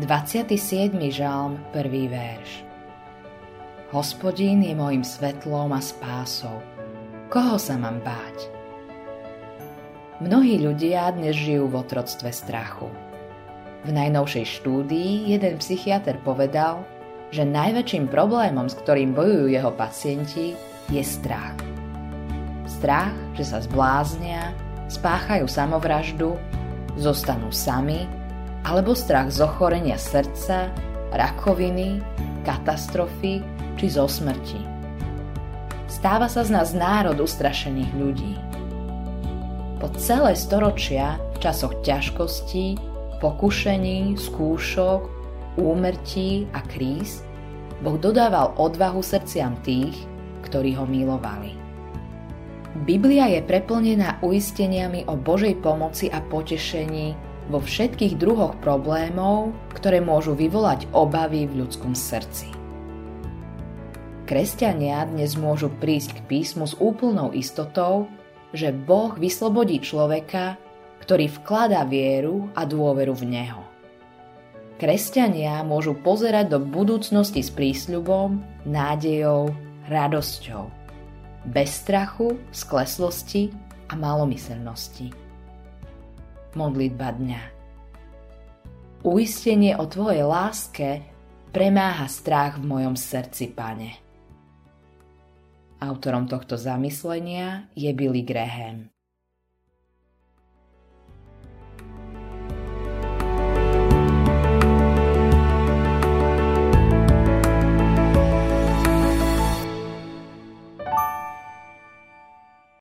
27. žalm, prvý verš. Hospodín je môjim svetlom a spásou. Koho sa mám báť? Mnohí ľudia dnes žijú v otroctve strachu. V najnovšej štúdii jeden psychiatr povedal, že najväčším problémom, s ktorým bojujú jeho pacienti, je strach. Strach, že sa zbláznia, spáchajú samovraždu, zostanú sami alebo strach z ochorenia srdca, rakoviny, katastrofy či zo smrti. Stáva sa z nás národ ustrašených ľudí. Po celé storočia v časoch ťažkostí, pokušení, skúšok, úmrtí a kríz Boh dodával odvahu srdciam tých, ktorí ho milovali. Biblia je preplnená uisteniami o Božej pomoci a potešení vo všetkých druhoch problémov, ktoré môžu vyvolať obavy v ľudskom srdci. Kresťania dnes môžu prísť k písmu s úplnou istotou, že Boh vyslobodí človeka, ktorý vkladá vieru a dôveru v Neho. Kresťania môžu pozerať do budúcnosti s prísľubom, nádejou, radosťou. Bez strachu, skleslosti a malomyselnosti modlitba dňa. Uistenie o Tvojej láske premáha strach v mojom srdci, Pane. Autorom tohto zamyslenia je Billy Graham.